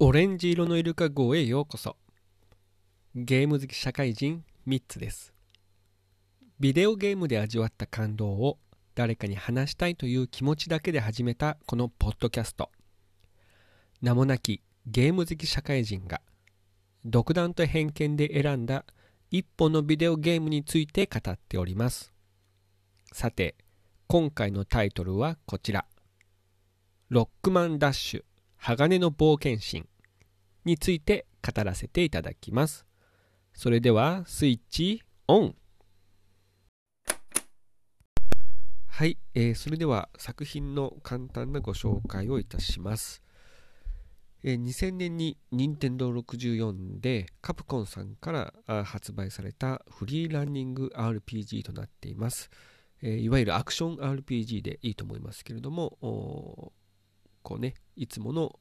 オレンジ色のイルカ号へようこそ。ゲーム好き社会人3つです。ビデオゲームで味わった感動を誰かに話したいという気持ちだけで始めたこのポッドキャスト。名もなきゲーム好き社会人が独断と偏見で選んだ一本のビデオゲームについて語っております。さて今回のタイトルはこちら。ロックマンダッシュ鋼の冒険心について語らせていただきます。それではスイッチオン。はい、えー、それでは作品の簡単なご紹介をいたします、えー、2000年に任天堂64でカプコンさんから発売されたフリーランニング RPG となっています、えー、いわゆるアクション RPG でいいと思いますけれどもこうねいつもの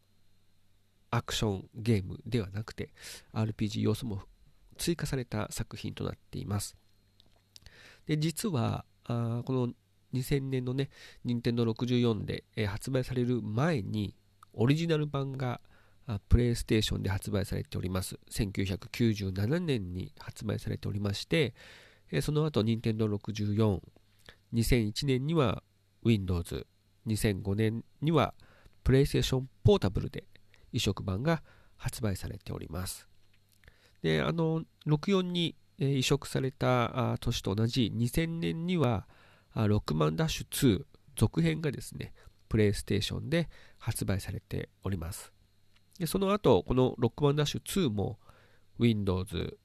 アクションゲームではなくて RPG 要素も追加された作品となっています。で実はあこの2000年のね任天堂64で、えー、発売される前にオリジナル版がプレイステーションで発売されております。1997年に発売されておりまして、え、その後任天堂64 2001年には Windows 2005年にはプレイステーションポータブルで移植版が発売されております。で、あの、64に移植された年と同じ2000年には、ロックマンダッシュ2続編がですね、プレイステーションで発売されております。でその後、このロックマンダッシュ2も Windows、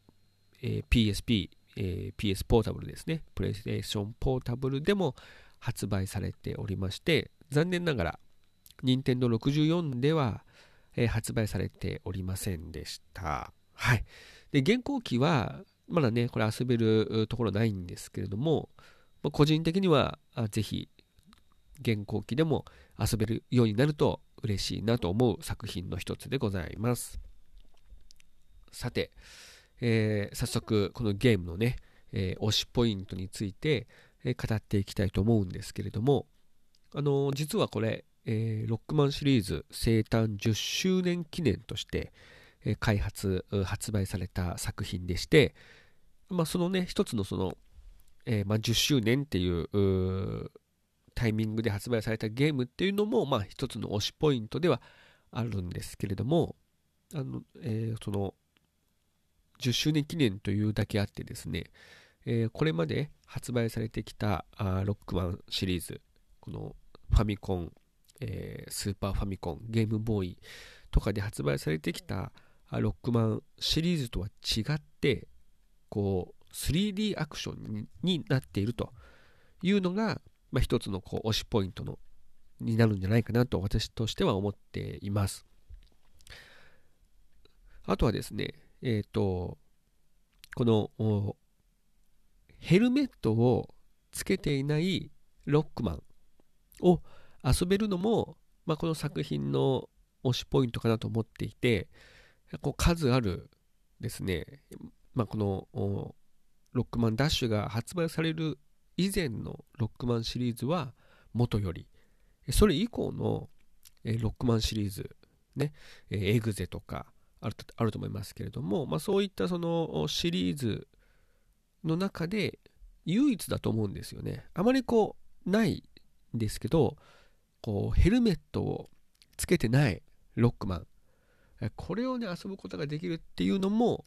えー、PSP、えー、PS ポータブルですね、プレイステーションポータブルでも発売されておりまして、残念ながら任天堂64では、えー、発売されておりませんでした。はい。で、現行機は、まだね、これ遊べるところないんですけれども、まあ、個人的には、ぜひ、現行機でも遊べるようになると嬉しいなと思う作品の一つでございます。さて、えー、早速、このゲームのね、えー、推しポイントについて、え、語っていきたいと思うんですけれども、あの実はこれ、え、ロックマンシリーズ生誕10周年記念として、え、開発、発売された作品でして、まあ、そのね、一つのその、え、まあ、10周年っていうタイミングで発売されたゲームっていうのも、まあ、一つの推しポイントではあるんですけれども、あの、えーその、10周年記念というだけあってですね、えこれまで発売されてきたあロックマンシリーズ、このファミコン、えー、スーパーファミコン、ゲームボーイとかで発売されてきたロックマンシリーズとは違って、こう、3D アクションになっているというのが、まあ、一つのこう推しポイントのになるんじゃないかなと私としては思っています。あとはですね、えっ、ー、と、このヘルメットをつけていないロックマンを遊べるのも、まあ、この作品の推しポイントかなと思っていて、こう数あるですね、まあ、このロックマンダッシュが発売される以前のロックマンシリーズは元より、それ以降のロックマンシリーズ、ね、エグゼとかあるあると思いますけれども、まあ、そういったそのシリーズの中で唯一だと思うんですよね。あまりこうないんですけど、こうヘルメットをつけてないロックマン。これをね遊ぶことができるっていうのも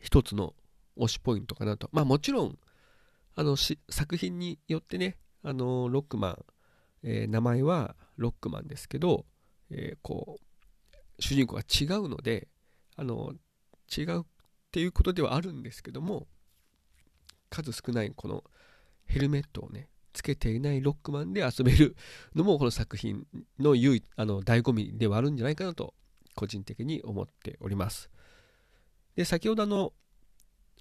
一つの推しポイントかなと。まあもちろんあの作品によってねあのロックマン、えー、名前はロックマンですけど、えー、こう主人公が違うのであの違うっていうことではあるんですけども数少ないこのヘルメットをねつけていないロックマンで遊べるのもこの作品の唯一あの醍醐味ではあるんじゃないかなと個人的に思っております。で先ほどの、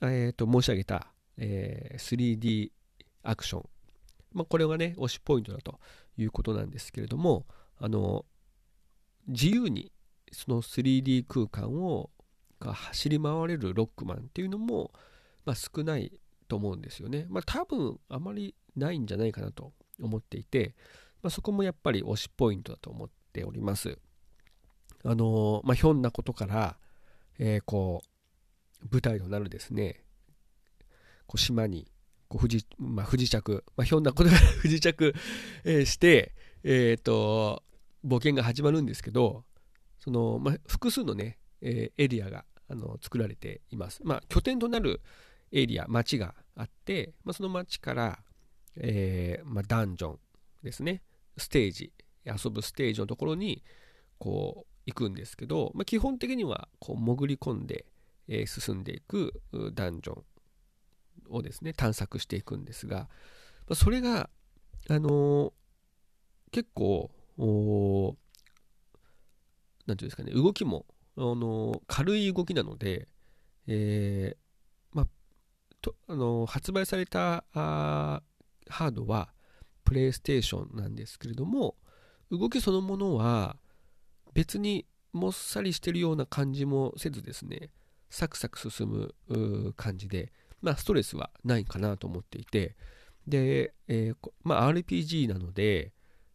えーと、申し上げた、えー、3D アクション、まあ、これがね推しポイントだということなんですけれどもあの自由にその 3D 空間を走り回れるロックマンっていうのも、まあ、少ないと思うんですよね。まあ多分あまりないんじゃないかなと思っていて、まあ、そこもやっぱり推しポイントだと思っております。あのまあ、ひょんなことから、えー、こう舞台となるですねこう島にこう不時,、まあ、不時着、まあ、ひょんなことから 不時着、えー、して、えーと、冒険が始まるんですけどその、まあ、複数のね、えー、エリアがあの作られています、まあ、拠点となるエリア町があって、まあ、その町から、えーまあ、ダンジョンですね。ステージ遊ぶステージのところにこう行くんですけど、まあ、基本的にはこう潜り込んで、えー、進んでいくダンジョンをですね探索していくんですが、まあ、それがあのー、結構何ていうんですかね動きも、あの、軽い動きなので、えー、まとあの発売されたハードはプレイステーションなんですけれども動きそのものは別にもっさりしてるような感じもせずですねサクサク進む感じで、まあ、ストレスはないかなと思っていてで、えー、まあ、RPG なので、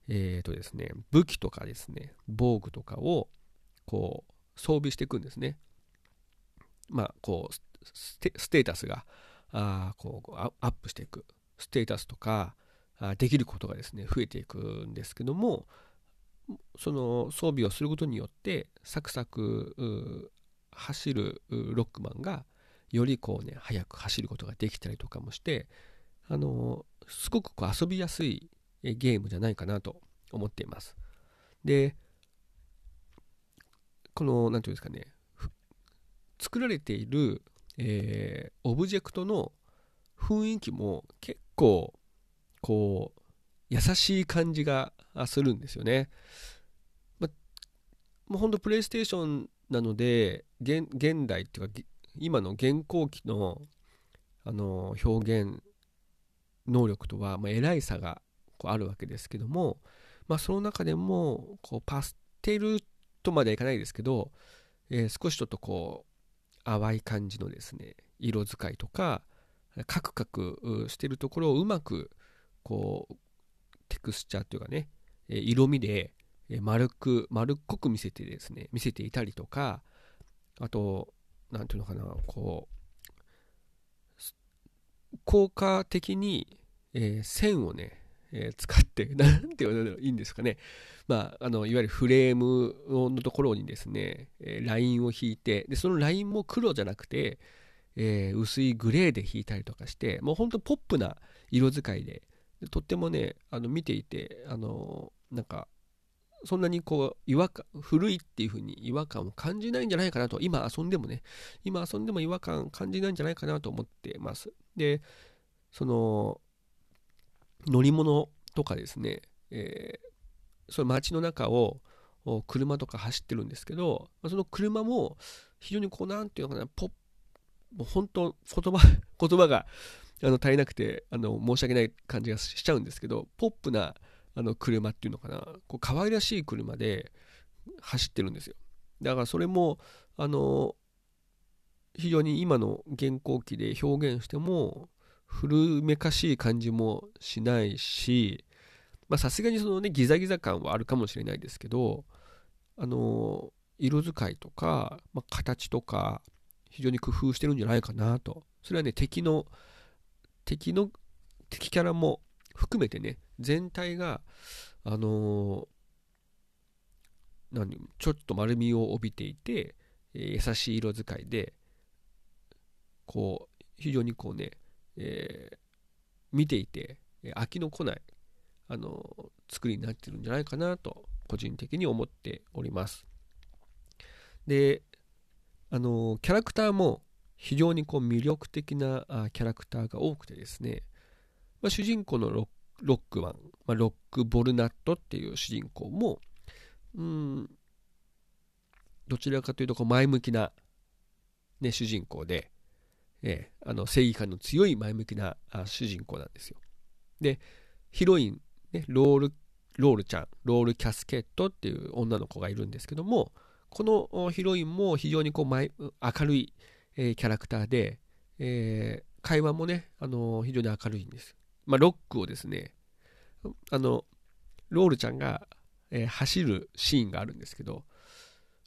えーとですね、武器とかですね防具とかをこう装備していくんですね。まあこうステータスがあこうアップしていく。ステータスとかできることがですね増えていくんですけどもその装備をすることによってサクサク走るロックマンがよりこうね速く走ることができたりとかもしてあのすごくこう遊びやすいゲームじゃないかなと思っています。でこの何て言うんですかね作られている、えー、オブジェクトの雰囲気も結構こう優しい感じがするんですよね。ま、もうほんとプレイステーションなので現代っていうか今の現行機のあの表現能力とは、まあ、偉い差がこうあるわけですけども、まあ、その中でもこうパステルとまではいかないですけど、えー、少しちょっとこう淡い感じのですね色使いとかカクカクしてるところをうまくこうテクスチャーというかね、え色味で丸く丸っこく見せてですね見せていたりとかあと何ていうのかなこう効果的に、えー、線をね、えー、使って 何て言うのいいんですかね。まああのいわゆるフレームのところにですね、えー、ラインを引いてでそのラインも黒じゃなくて、えー、薄いグレーで引いたりとかしてもうほんとポップな色使いでとってもねあの見ていてあのなんかそんなにこう違和感古いっていう風に違和感を感じないんじゃないかなと今遊んでもね今遊んでも違和感感じないんじゃないかなと思ってます。でその乗り物とかですね、えー、その街の中を車とか走ってるんですけどその車も非常にこうなんていうのかなポッもう本当言葉 言葉があの足りなくてあの申し訳ない感じがしちゃうんですけどポップなあの車っていうのかなこう可愛らしい車で走ってるんですよ。だからそれもあの非常に今の現行機で表現しても古めかしい感じもしないしさすがにそのねギザギザ感はあるかもしれないですけどあの色使いとか、まあ、形とか非常に工夫してるんじゃないかなと。それはね敵の敵の敵キャラも含めてね全体があのー、何ちょっと丸みを帯びていて、えー、優しい色使いでこう非常にこうね、えー、見ていて飽きのこないあの作りになってるんじゃないかなと個人的に思っております。であのキャラクターも非常にこう魅力的なキャラクターが多くてですね、まあ、主人公のロックマン、まあ、ロック・ボルナットっていう主人公も、うん、どちらかというとこう前向きな、ね、主人公で、えー、あの正義感の強い前向きな主人公なんですよ。で、ヒロイン、ね、ロール、ロールちゃん、ロール・キャスケットっていう女の子がいるんですけども、このヒロインも非常にこう明るい、えー、キャラクターで、えー、会話もね、あのー、非常に明るいんです。まあ、ロックをですね、あの、ロールちゃんが、え、走るシーンがあるんですけど、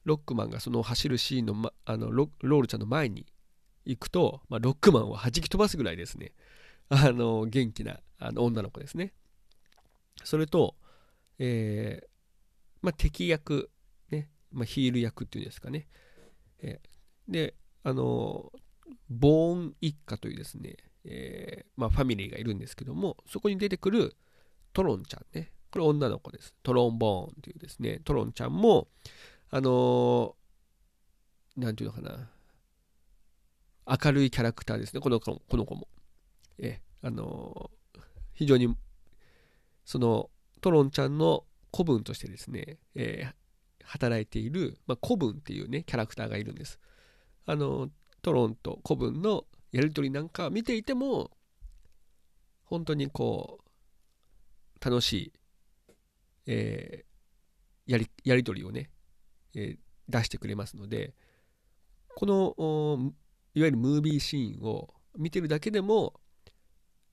ロックマンがその走るシーンの,、ま、あのロールちゃんの前に行くと、まあ、ロックマンを弾き飛ばすぐらいですね、あの元気なあの女の子ですね。それと、えーまあ、敵役、ねまあ、ヒール役っていうんですかね。えー、で、あのボーン一家というですね、えー、まあ、ファミリーがいるんですけども、そこに出てくるトロンちゃんね。これ女の子です。トロンボーンというですね、トロンちゃんも、あのー、なんていうのかな、明るいキャラクターですね、この子も。この子もえあのー、非常に、その、トロンちゃんの子分としてですね、えー、働いている、まあ、子分っていうね、キャラクターがいるんです。あの、トロンと子分のやりとりなんか見ていても、本当にこう、楽しい、え、やり、やりとりをね、え、出してくれますので、この、いわゆるムービーシーンを見てるだけでも、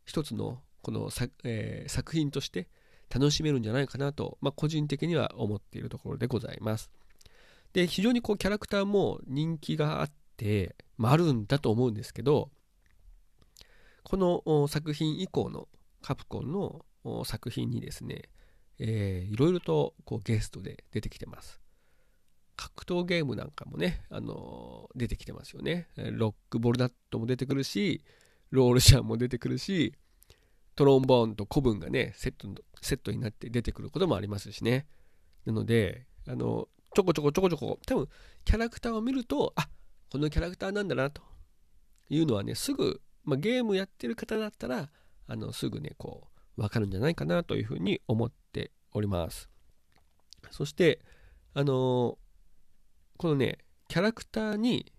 一つのこの作,、えー、作品として楽しめるんじゃないかなと、まあ、個人的には思っているところでございます。で、非常にこうキャラクターも人気があって、まあ、あるんだと思うんですけど、この作品以降のカプコンの作品にですね、えー、いろいろとこうゲストで出てきてます。格闘ゲームなんかもね、あのー、出てきてますよね。ロックボルダットも出てくるし、ロールシャンも出てくるし、トロンボーンと古文がね、セットセットになって出てくることもありますしね。なので、あの、ちょこちょこちょこちょこ、多分、キャラクターを見ると、あこのキャラクターなんだな、というのはね、すぐ、まあ、ゲームやってる方だったら、あの、すぐね、こう、わかるんじゃないかなというふうに思っております。そして、あのこのね、キャラクターに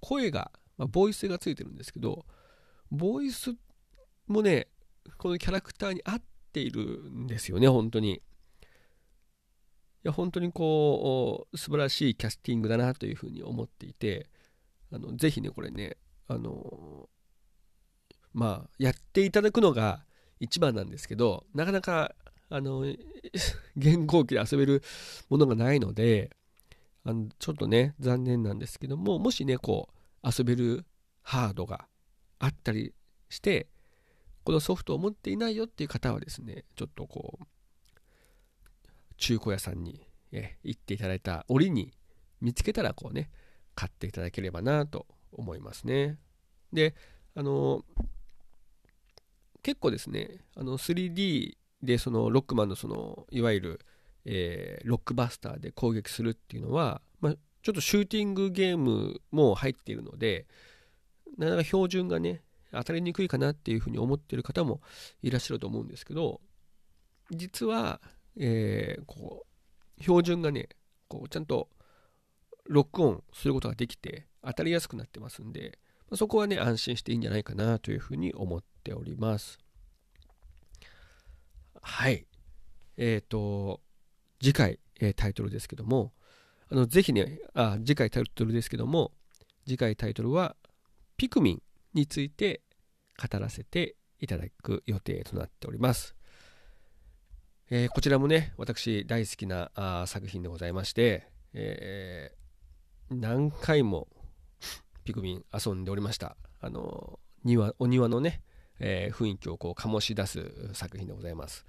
声が、まあ、ボイスがついてるんですけど、ボイスもね、このキャラクターに合っているんですよね、本当に。いや、本当にこう、素晴らしいキャスティングだなというふうに思っていて、あのぜひね、これね、あのまあ、やっていただくのが一番なんですけど、なかなか、あの、現行機で遊べるものがないので、あのちょっとね、残念なんですけども、もしね、こう、遊べるハードがあったりして、このソフトを持っていないよっていう方はですね、ちょっとこう、中古屋さんに、え行っていただいた折に見つけたらこうね、買っていただければなと思いますね。で、あの、結構ですね、あの 3D でそのロックマンのその、いわゆるえー、ロックバスターで攻撃するっていうのは、まあ、ちょっとシューティングゲームも入っているので、なかなか標準がね、当たりにくいかなっていうふうに思ってる方もいらっしゃると思うんですけど、実は、えー、こう、標準がね、こう、ちゃんとロックオンすることができて、当たりやすくなってますんで、まあ、そこはね、安心していいんじゃないかなというふうに思っております。はい。えっ、ー、と、次回、えー、タイトルですけども、あのぜひねあ、次回タイトルですけども、次回タイトルは、ピクミンについて語らせていただく予定となっております。えー、こちらもね、私大好きなあ作品でございまして、えー、何回もピクミン遊んでおりました。あの庭お庭のね、えー、雰囲気をこう醸し出す作品でございます。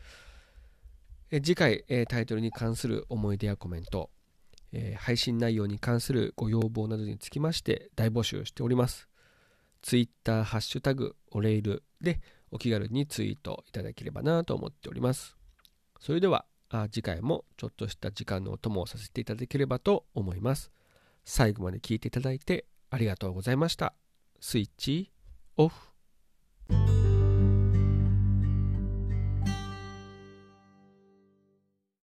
え次回、えタイトルに関する思い出やコメント、え配信内容に関するご要望などにつきまして大募集しております。Twitter、ハッシュタグ、おレイルでお気軽にツイートいただければなと思っております。それではあ次回もちょっとした時間のお供をさせていただければと思います。最後まで聞いていただいてありがとうございました。スイッチオフ。